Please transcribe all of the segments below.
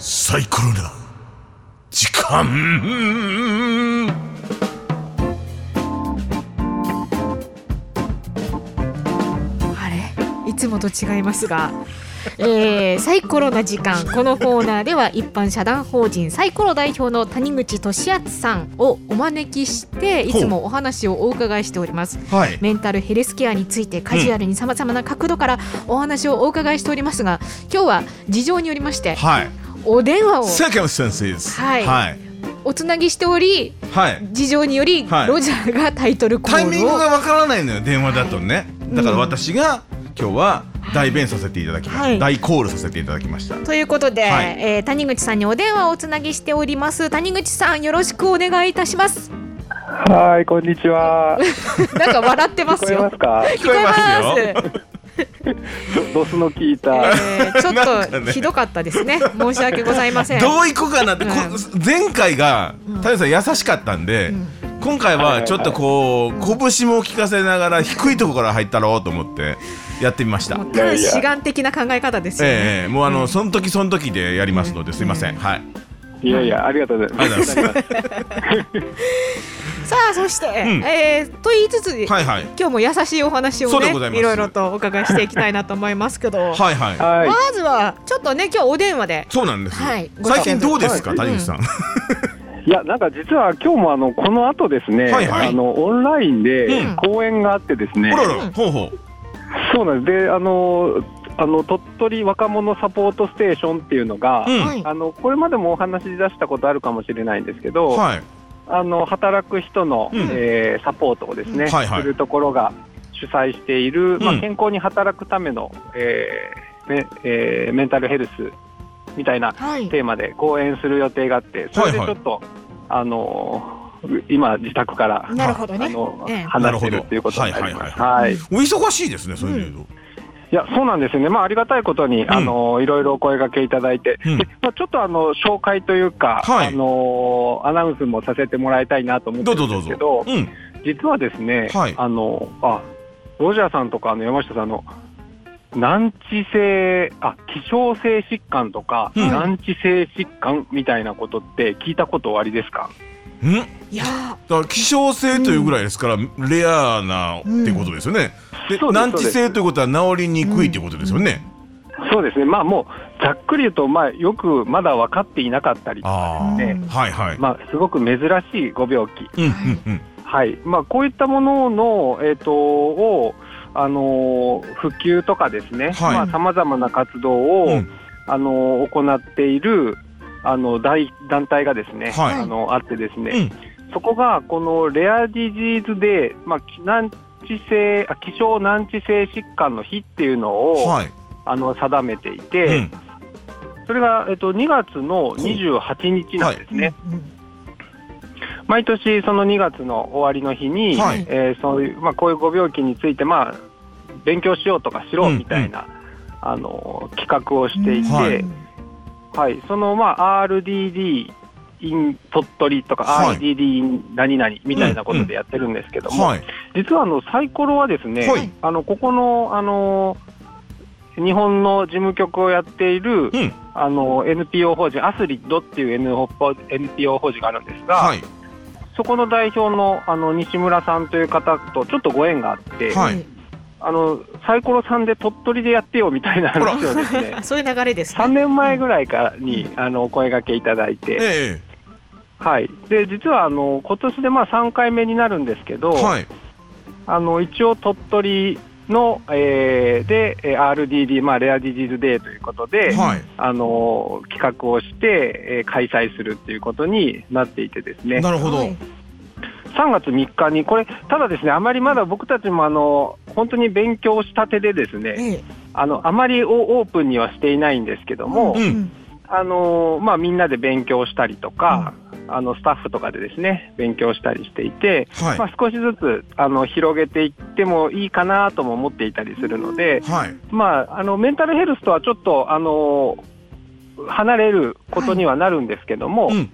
サイコロな時間。あれ？いつもと違いますが、えーサイコロな時間。このコーナーでは一般社団法人サイコロ代表の谷口俊敦さんをお招きしていつもお話をお伺いしております。はい。メンタルヘルスケアについてカジュアルにさまざまな角度からお話をお伺いしておりますが今日は事情によりましてはいお電話を。Circumstances. はい。はい、おつなぎしておりはい。事情によりはい。ロジャーがタイトルコタイミングールをがわからないのよ電話だとね、いだから私が今日は代弁させていただきました、はい。代コールさせていただきました。ということで、はい。えー谷口さんにお電話をおつなぎしております。谷口さんよろしくお願いいたします。はい、こんにちは。なんか笑ってますよ。聞こえますか？聞こえますよす ドスの効いた。えーちょっとひどかったですね。申し訳ございません。どういこうかなって、こう前回がうん。太陽さん優しかったんで、今回はちょっとこう、拳も効かせながら低いところから入ったろうと思ってやってみました。志願的な考え方ですよね、ええもうあの、その時その時でやりますので、すいません、はい。いやいや、ありがとうございます。さあそして、ん。えーと言いつつ、はいはい。今日も優しいお話をねいろいろとお伺いしていきたいなと思いますけど、はいはい。はい。まずはちょっとね今日お電話で。そうなんです、はい最近どうですか、はい谷口さん、いや、なんか実は今日もあのこの後ですね、はいはい。あのオンラインでうん。講演があってですね、ほららほうほう。そうなんです。で、あのあの鳥取若者サポートステーションっていうのが、うん。はい。あのこれまでもお話し出したことあるかもしれないんですけど、はいあの働く人の、うん。えーサポートをですね、はいはい。するところが主催している、まあ、うん健康に働くための、えーねえーメンタルヘルスみたいなはい。テーマで講演する予定があって、それでちょっと、あのー今、自宅から、なるほどね。あのええ。話してるっていうことになります。なはい、いお忙しいですねそれで言うと、や、そうなんですよね。まあ、ありがたいことに、あのーいろいろお声掛けいただいて、うん。でまあ、ちょっとあの、紹介というか、はい。あのーアナウンスもさせてもらいたいなと思ってどうるんぞどうぞ、ですけど、うん、実はですね、はい。あの、あ、ロジャーさんとかあの山下さんの、難治性、あ、希少性疾患とか、うん。難治性疾患みたいなことって聞いたことおありですか？うん。いやー。だから希少性というぐらいですから、レアなってことですよね、難治性ということは治りにくいってことですよね、そうです。ね、まあもう、ざっくり言うと、まあよくまだ分かっていなかったりとかああ、ね。うんはいはい、まあすごく珍しいご病気。うんうんうん。はい。まあこういったものの、えっ、と、を、あのー普及とかですね、はい。まあ様々な活動を、うん。あの行っているあの大団体がですね、はい。あのあってですね、うん。そこがこのレアディジーズで、まあ、き難治性あ希少難治性疾患の日っていうのを、はい、あの定めていて、うん。それが、えっと、2月の28日なんですね。毎年その2月の終わりの日に、はい。えーそういうまあ、こういうご病気について、まあ、勉強しようとかしろうんみたいな、あの企画をしていて、はい。はい、その、まあ、RDD in 鳥取とか、はい。RDD 何々みたいなことでやってるんですけども、はい。実はあのサイコロはですね、はい。あのここのあの日本の事務局をやっている、うん。あの NPO 法人アスリッドっていう NPO 法人があるんですが、はい。そこの代表のあの西村さんという方とちょっとご縁があって、はい。あのサイコロさんで鳥取でやってよみたいな話をですね そういう流れです3ね。年前ぐらいからにあのお声掛けいただいて、えはい、で実はあの今年でまあ3回目になるんですけど、えはい。あの一応鳥取の、えーでえー RDD、まあ、レアディジーズデーということで、はい。あの企画をして、えー開催するっていうことになっていてですね。なるほど、はい。3月3日にこれただですねあまりまだ僕たちもあの本当に勉強したてでですねええ。あのあまりオープンにはしていないんですけども、うん。あのまあ、みんなで勉強したりとか、あのスタッフとかでですね勉強したりしていて、はい。まあ、少しずつあの広げていってもいいかなとも思っていたりするので、はい。まあ、あのメンタルヘルスとはちょっとあの離れることにはなるんですけども、うん。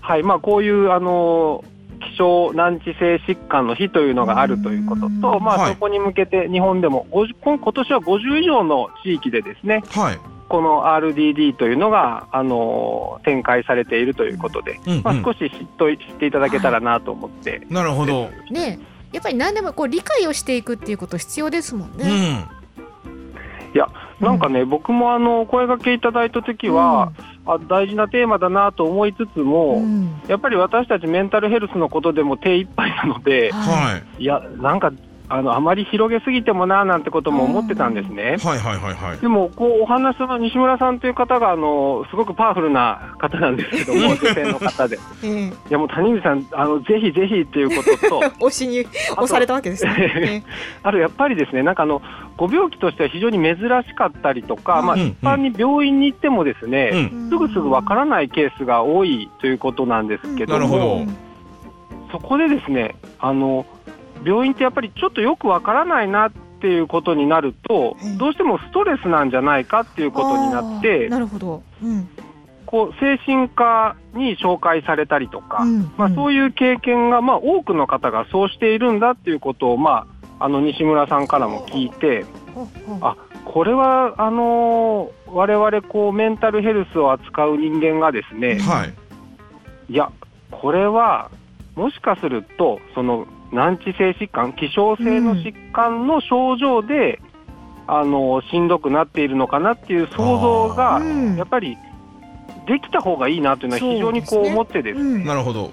はい。まあ、こういうあの希少難治性疾患の日というのがあるということうんと、まあ、はい。そこに向けて日本でも50今今年は50以上の地域でですねはいこの RDD というのが、あの展開されているということで、うんうんまあ、少し知っと知っていただけたらなと思って、なるほど。ねやっぱり何でもこう理解をしていくっていうこと必要ですもんうね。ん。いや、なんかね、僕もあの声掛けいただいたときは、あ、大事なテーマだなと思いつつも、うんやっぱり私たちメンタルヘルスのことでも手一杯なので、はい。いや、なんか、あのあまり広げすぎてもなーなんてことも思ってたんですね。はいはいはいはい。でも、こうお話の西村さんという方があのすごくパワフルな方なんですけども、女性の方で、いええやもう谷口さん、あのぜひぜひっていうことと、推しに押されたわけです ね。あとやっぱりですね、なんかあのご病気としては非常に珍しかったりとか、まあ、うん。一般に病院に行ってもですね、うん。すぐすぐわからないケースが多いということなんですけども、なるほど。そこでですねあの病院ってやっぱりちょっとよくわからないなっていうことになるとうん、どうしてもストレスなんじゃないかっていうことになっあてー、なるほど。うんこう精神科に紹介されたりとか、うんまあ、そういう経験が、まあ、多くの方がそうしているんだっていうことを、まあ、あの西村さんからも聞いて、あこれはあのー我々こうメンタルヘルスを扱う人間がですね、はい。いや、これはもしかすると、その難治性疾患、希少性の疾患の症状で、あのしんどくなっているのかなっていう想像が、うん。やっぱりできた方がいいなというのは、非常にこう思ってです、うん。なるほど。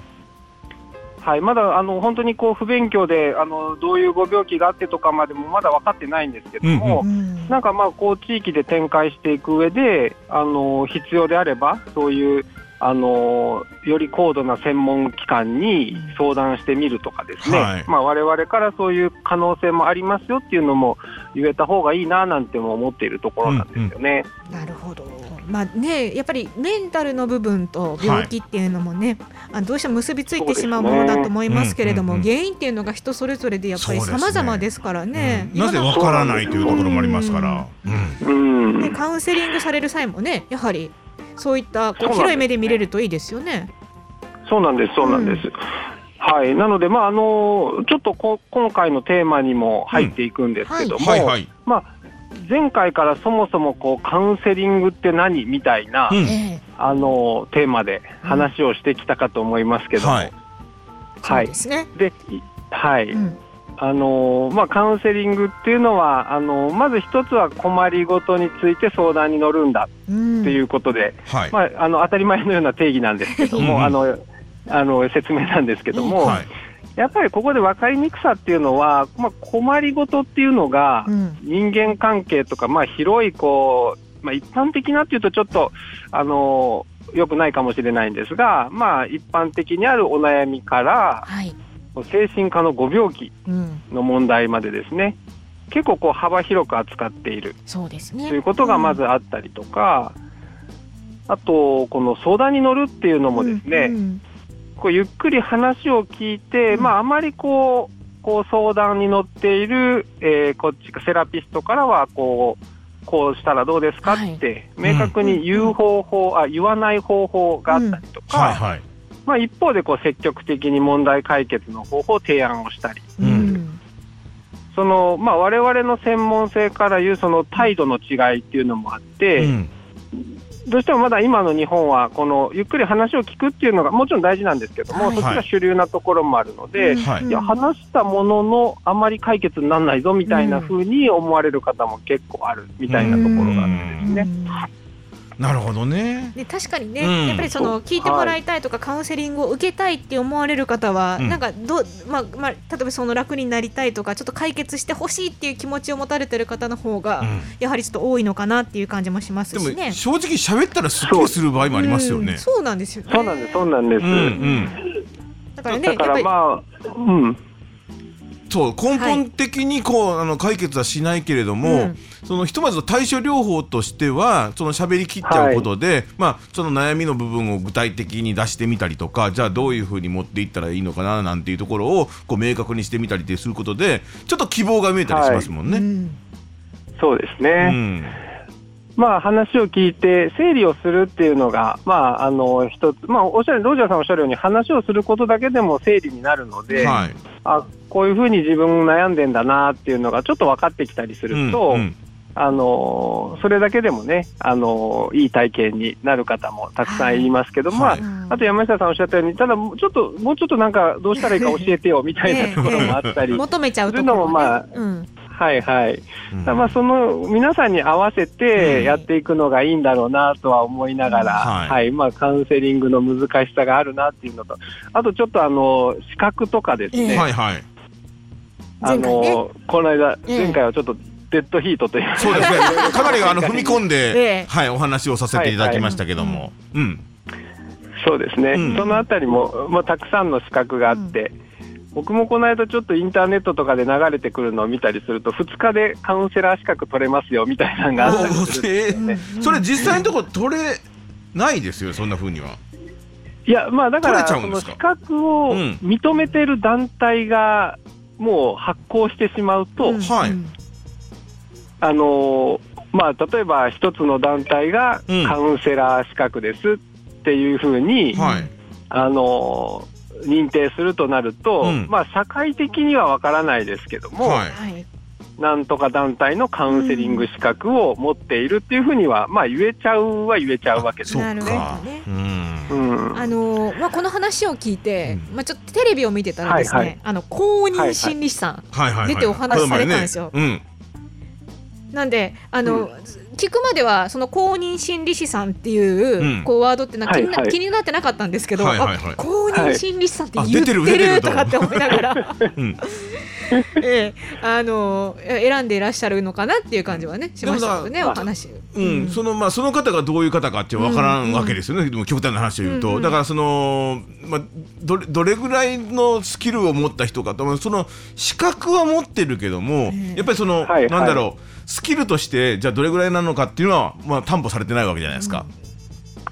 はい、まだあの本当にこう不勉強であの、どういうご病気があってとかまでもまだ分かってないんですけども、うん。なんかまあこう地域で展開していく上で、あの必要であれば、そういうあのより高度な専門機関に相談してみるとかですね、はい。まあ我々からそういう可能性もありますよっていうのも言えた方がいいななんても思っているところなんですよね。なるほど。まあね、やっぱりメンタルの部分と病気っていうのもね、あどうしても結びついてしまうものだと思いますけれども、ね原因っていうのが人それぞれでやっぱりそうですね。様々ですからね。うん。なぜわからないというところもありますから。うん。うん。ねカウンセリングされる際もね、やはりそういったこそうなんですう広い目で見れるといいですよね。そうなんです、そうなんです。はい、なので、まああのちょっとこ今回のテーマにも入っていくんですけども、はいはい。まあ、前回からそもそもこうカウンセリングって何みたいな、うん。ええ。あのテーマで話をしてきたかと思いますけども、ははい。い、そうですね。はい、うんあのまあ、カウンセリングっていうのは、あのまず一つは困りごとについて相談に乗るんだうんっていうことで、はい。まあ、あの当たり前のような定義なんですけども、うんあのあの説明なんですけども、はい。やっぱりここで分かりにくさっていうのは、まあ、困りごとっていうのが、うん人間関係とか、まあ、広いこう、まあ、一般的なっていうとちょっと、あの良くないかもしれないんですが、まあ、一般的にあるお悩みからはい。精神科のご病気うん。の問題までですね結構こう幅広く扱っている。そうですね。ということがまずあったりとか、あとこの相談に乗るっていうのもですね、うんこうゆっくり話を聞いて、うん。まあ、あまりこうこう相談に乗っている、えーこっちかセラピストからはこうこうしたらどうですかはい。って、明確に言う方法、あ言わない方法があったりとか、はいはい。まあ、一方でこう積極的に問題解決の方法を提案をしたり、ううん。んそのまあ、我々の専門性からいうその態度の違いっていうのもあって、うん。どうしてもまだ今の日本はこのゆっくり話を聞くっていうのがもちろん大事なんですけども、はい。そっちが主流なところもあるので、はい。いや話したもののあまり解決にならないぞみたいな風に思われる方も結構あるみたいなところがあるんですね。なるほどね。で確かにね、うんやっぱりその聞いてもらいたいとか、カウンセリングを受けたいって思われる方は、うんなんかどう、まあまあ、例えばその楽になりたいとかちょっと解決してほしいっていう気持ちを持たれてる方の方が、うんやはりちょっと多いのかなっていう感じもしますでもしね。正直喋ったらすっきりする場合もありますよねうん。そうなんですよね。そうなんです、そうなんです。うんうん。だからね、だからやっぱまあ、うん、そう根本的にこう、あの解決はしないけれども、うん。そのひとまず対処療法としてはその喋り切っちゃうことで、まあその悩みの部分を具体的に出してみたりとかじゃあどういうふうに持っていったらいいのかななんていうところをこう明確にしてみたりってすることでちょっと希望が見えたりしますもんぱり、ね。うん。そうですうね。んまあ話を聞いて整理をするっていうのが、まああの一つ、まあおっしゃるロジャーさんおっしゃるように話をすることだけでも整理になるので、はい。あこういうふうに自分悩んでんだなっていうのがちょっと分かってきたりすると、うんうん。あのそれだけでもね、あのいい体験になる方もたくさんいますけど、まあ、はい。うんあと山下さんおっしゃったように、ただ、ちょっと、もうちょっとなんか、どうしたらいいか教えてよみたいなところもあったり、求めちゃうとこのもまあうんはいはい。うん。まあ、その皆さんに合わせてやっていくのがいいんだろうなとは思いながら、はい。はい、まあ、カウンセリングの難しさがあるなっていうのと、あとちょっとあの、資格とかですね、はいはい。あ前回ね。の、この間、ええ前回はちょっとデッドヒートという。かそうですね。かなりあの踏み込んえでえ。はいお話をさせていただきましたけども。うん。そうですね、うん。そのあたりも、まあ、たくさんの資格があって、僕もこの間ちょっとインターネットとかで流れてくるのを見たりすると、2日でカウンセラー資格取れますよみたいなのがあったりする。えうん。ーそれ実際のところ取れないですよそんな風には。いや、まあだから、その資格をうん認めてる団体がもう発行してしまうと、うん。はい。うんあのーまあ例えば一つの団体がうん。カウンセラー資格ですっていうふうに、はい。あのー認定するとなると、うん。まあ社会的にはわからないですけども、はい。はい。なんとか団体のカウンセリング資格を持っているっていうふうには、まあ言えちゃうは言えちゃうわけです。そうなるほどかねうん。うん。あのーまあ、この話を聞いて、うん。まあ、ちょっとテレビを見てたらですね、はいはい。あの公認心理師さん、はいはいはい出てお話しされたんですよ。なんであの、聞くまではその公認心理師さんっていう,、うん。こうワードってなんか気にな,、はいはい。気になってなかったんですけど、はいはいはい。あ公認心理師さんってはい言ってあ出てる出てるるとかって思いながら、うん。う んええあの選んでいらっしゃるのかなっていう感じはねしましたけどねでもお話。うん、そのまあその方がどういう方かってわからうんんわけですよね、でも極端な話を言うと、うんうんだからその、まあ、どれどれぐらいのスキルを持った人かとその資格は持ってるけども、ええ。やっぱりその、はいはい。なんだろう。スキルとしてじゃあどれぐらいなのかっていうのは、まあ、担保されてないわけじゃないですか、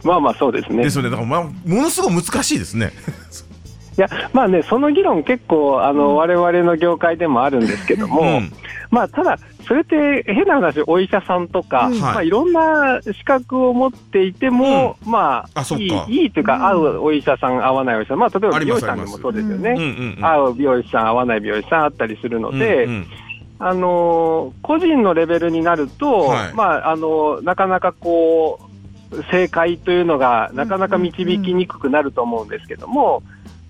まあまあそうですね。ですよね。だから、まあ、ものすごい難しいですね。いや、まあね、その議論結構、あの、我々の業界でもあるんですけども、うん。まあ、ただ、それって変な話、お医者さんとか、うん。まあ、いろんな資格を持っていても、まあ、いいあそっか、いいというか、うん。合うお医者さん、合わないお医者さん、まあ、例えば美容師さんでもそうですよね。うんうんうん合う美容師さん、合わない美容師さんあったりするので、うんうんあのー個人のレベルになると、はい。まあ、あのーなかなかこう、正解というのがなかなか導きにくくなると思うんですけども、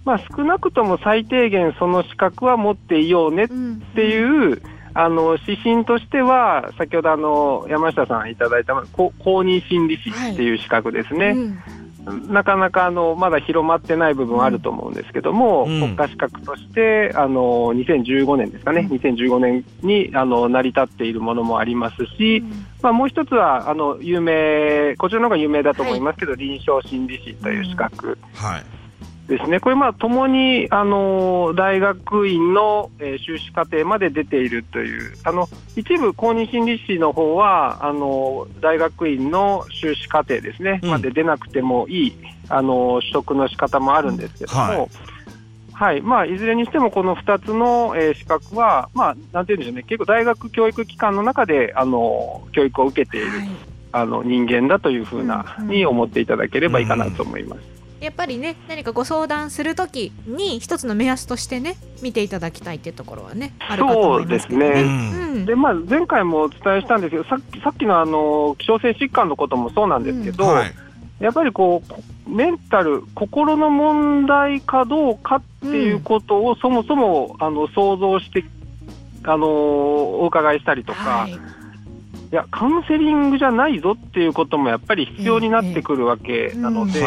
まあ、少なくとも最低限その資格は持っていようねっうんていう、あの指針としては、先ほどあの山下さんいただいたこ公認心理師っていう資格ですね、うんなかなかあのまだ広まってない部分はあると思うんですけども、うん。国家資格としてあの2015年ですかね、2015年にあの成り立っているものもありますし、まあ、もう一つはあの有名、こちらの方が有名だと思いますけど、臨床心理士という資格。はいですね、これ、まあ、ともにあの大学院の、えー修士課程まで出ているという、あの一部公認心理士の方はあの大学院の修士課程ですね、うん。まで出なくてもいいあの取得の仕方もあるんですけども。はい。はい。まあ、いずれにしてもこの2つの、えー資格は、まあ、なんていうんでしょうね、結構大学教育機関の中であの教育を受けている、はい。あの人間だというふうな、うんうん。に思っていただければいいかなと思います。やっぱりね何かご相談するときに一つの目安としてね見ていただきたいっていうところはねあるかと思いますけどそうですね。ねうん。でまあ、前回もお伝えしたんですけど、さっきさっきのあの希少性疾患のこともそうなんですけど、はい。やっぱりこうこメンタル、心の問題かどうかっていうことを、そもそもあの想像して、あのお伺いしたりとか、はいい、や、カウンセリングじゃないぞっていうこともやっぱり必要になってくるわけなので、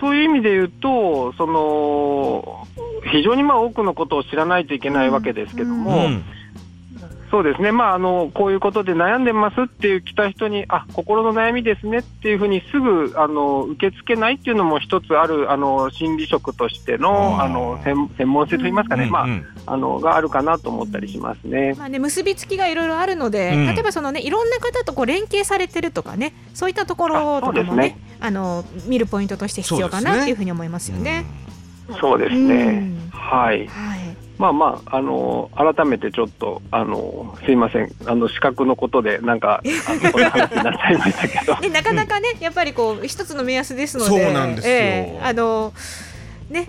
そういう意味で言うと、その非常にまあ多くのことを知らないといけないわけですけども、うんそうですね、まああの、こういうことで悩んでますっていう来た人に、あ心の悩みですねっていうふうにすぐあの受け付けないっていうのも一つあるあの心理職としてのあの専専門性といいますかね、まあうんうん。あの、があるかなと思ったりしますね。まあね、結びつきがいろいろあるので、うん。例えばその、ね、いろんな方とこう連携されてるとかねそういったところとかもねね。あの見るポイントとして必要かなっていうふうに思いますよね。そうですうね。んはい。はいまあまあ、あの、改めてちょっと、あの、すいません。あの、資格のことで、なんか、あ のこんな話になっちゃいましたけど。でなかなかね、やっぱりこう一つの目安ですのでそうなんですよええあのね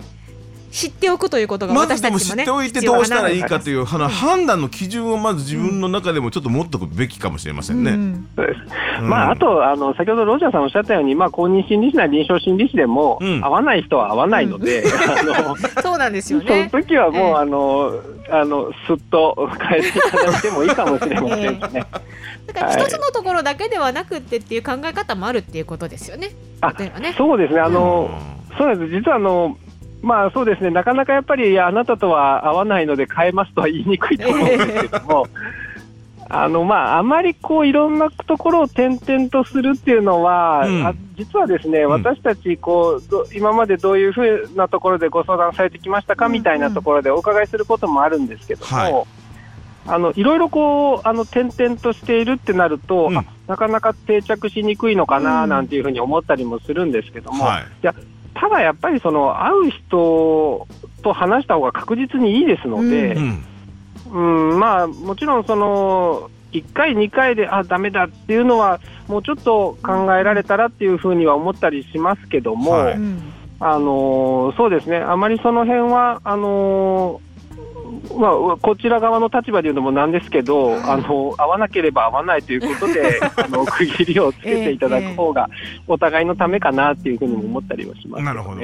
知っておくということがま私ずでも知ったちもねておいてどうしたらいいかという判断の基準をまず自分の中でもちょっと持っとくべきかもしれませんね。まあ、あとあの、先ほどロジャーさんおっしゃったように、まあ、公認心理師なり臨床心理師でも、うん。合わない人は合わないので、そうなんですよそのね。時はもう、ええ。あのあのすっと変えていただいてもいいかもしれませんしね。だから一つのところだけではなくってっていう考え方もあるっていうことですよね。あ例えばね。そうですね、あの、うそうなんです、実はあの、まあそうですね、なかなかやっぱりあなたとは合わないので変えますとは言いにくいと思うんですけども、あのまあ、あまりこういろんなところを転々とするっていうのは、うん。あ実はですね、ん。私たちこうど、今までどういうふうなところでご相談されてきましたかうん。みたいなところでお伺いすることもあるんですけども、はい。あのいろいろこうあの転々としているってなると、うん。あなかなか定着しにくいのかうなん。なんていうふうに思ったりもするんですけども、はいただやっぱりその会う人と話した方が確実にいいですので、うん。うん。まあ、もちろんその1回、2回であダメだっていうのはもうちょっと考えられたらっていうふうには思ったりしますけども、はい。うん。あのそうですね、あまりその辺はあのまあ、こちら側の立場で言うのもなんですけど、あの合わなければ合わないということで あの区切りをつけていただく方がお互いのためかなっていうふうにも思ったりはしますよね。なるほど